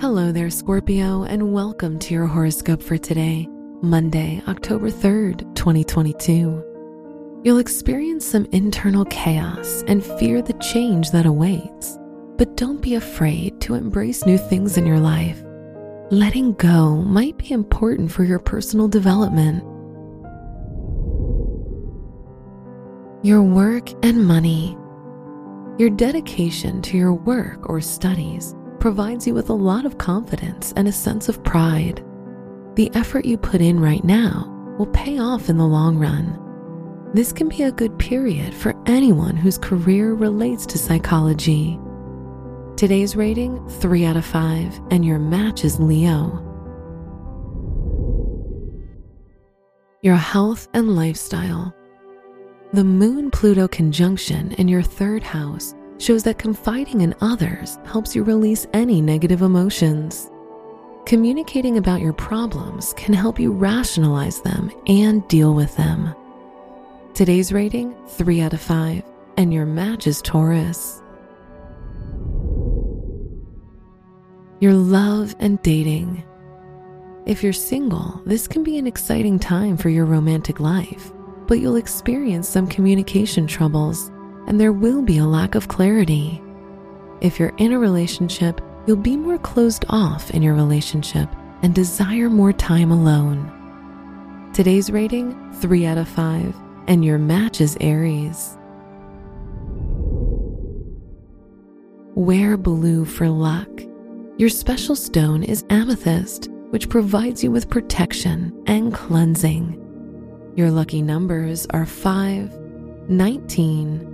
Hello there, Scorpio, and welcome to your horoscope for today, Monday, October 3rd, 2022. You'll experience some internal chaos and fear the change that awaits, but don't be afraid to embrace new things in your life. Letting go might be important for your personal development. Your work and money. Your dedication to your work or studies provides you with a lot of confidence and a sense of pride. The effort you put in right now will pay off in the long run. This can be a good period for anyone whose career relates to psychology. Today's rating 3 out of 5, and your match is Leo. Your health and lifestyle. The Moon Pluto conjunction in your third house shows that confiding in others helps you release any negative emotions. Communicating about your problems can help you rationalize them and deal with them. Today's rating 3 out of 5, and your match is Taurus. Your love and dating. If you're single, this can be an exciting time for your romantic life, but you'll experience some communication troubles and there will be a lack of clarity. If you're in a relationship, you'll be more closed off in your relationship and desire more time alone. Today's rating 3 out of 5, and your match is Aries. Wear blue for luck. Your special stone is amethyst, which provides you with protection and cleansing. Your lucky numbers are 5, 19,